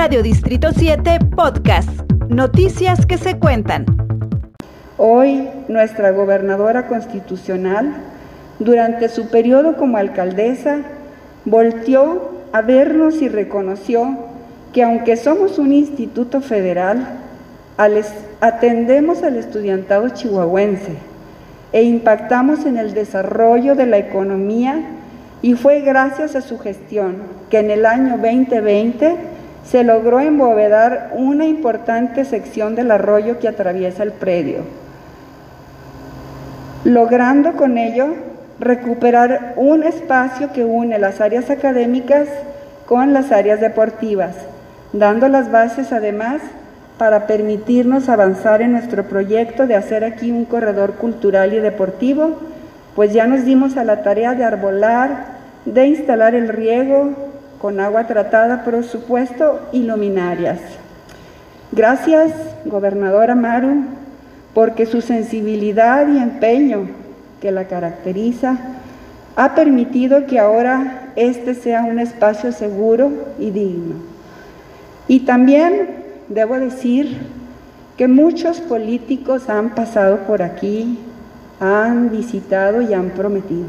Radio Distrito 7 Podcast. Noticias que se cuentan. Hoy, nuestra gobernadora constitucional, durante su periodo como alcaldesa, volteó a vernos y reconoció que aunque somos un instituto federal, atendemos al estudiantado chihuahuense e impactamos en el desarrollo de la economía y fue gracias a su gestión que en el año 2020 se logró embovedar una importante sección del arroyo que atraviesa el predio, logrando con ello recuperar un espacio que une las áreas académicas con las áreas deportivas, dando las bases además para permitirnos avanzar en nuestro proyecto de hacer aquí un corredor cultural y deportivo, pues ya nos dimos a la tarea de arbolar, de instalar el riego con agua tratada, por supuesto, y luminarias. Gracias, gobernadora Maru, porque su sensibilidad y empeño que la caracteriza ha permitido que ahora este sea un espacio seguro y digno. Y también debo decir que muchos políticos han pasado por aquí, han visitado y han prometido,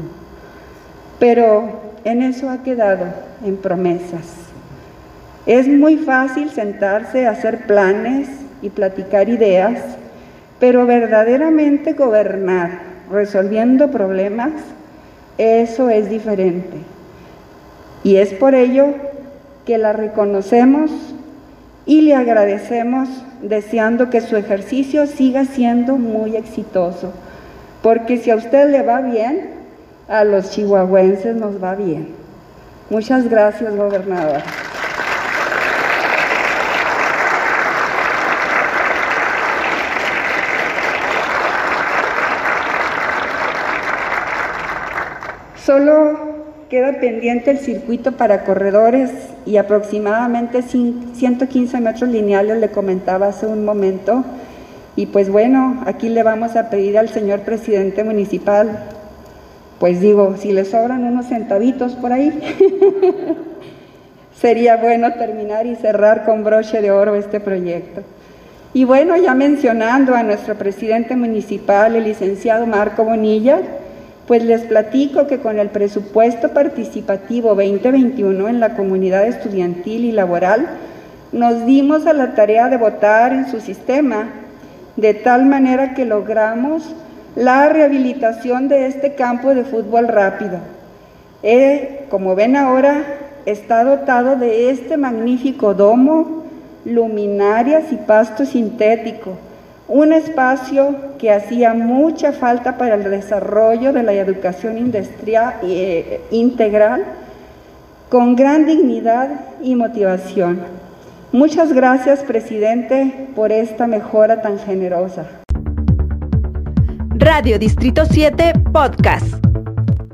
pero en eso ha quedado, en promesas. Es muy fácil sentarse hacer planes y platicar ideas, pero verdaderamente gobernar, resolviendo problemas, eso es diferente. Y es por ello que la reconocemos y le agradecemos deseando que su ejercicio siga siendo muy exitoso, porque si a usted le va bien, a los chihuahuenses nos va bien. Muchas gracias, gobernador. Solo queda pendiente el circuito para corredores y aproximadamente 115 metros lineales, le comentaba hace un momento. Y pues bueno, aquí le vamos a pedir al señor presidente municipal, pues digo, si le sobran unos centavitos por ahí, sería bueno terminar y cerrar con broche de oro este proyecto. Y bueno, ya mencionando a nuestro presidente municipal, el licenciado Marco Bonilla, pues les platico que con el presupuesto participativo 2021 en la comunidad estudiantil y laboral, nos dimos a la tarea de votar en su sistema, de tal manera que logramos la rehabilitación de este campo de fútbol rápido. Eh, como ven ahora, está dotado de este magnífico domo, luminarias y pasto sintético un espacio que hacía mucha falta para el desarrollo de la educación industrial, eh, integral con gran dignidad y motivación. Muchas gracias, presidente, por esta mejora tan generosa. Radio Distrito 7 Podcast.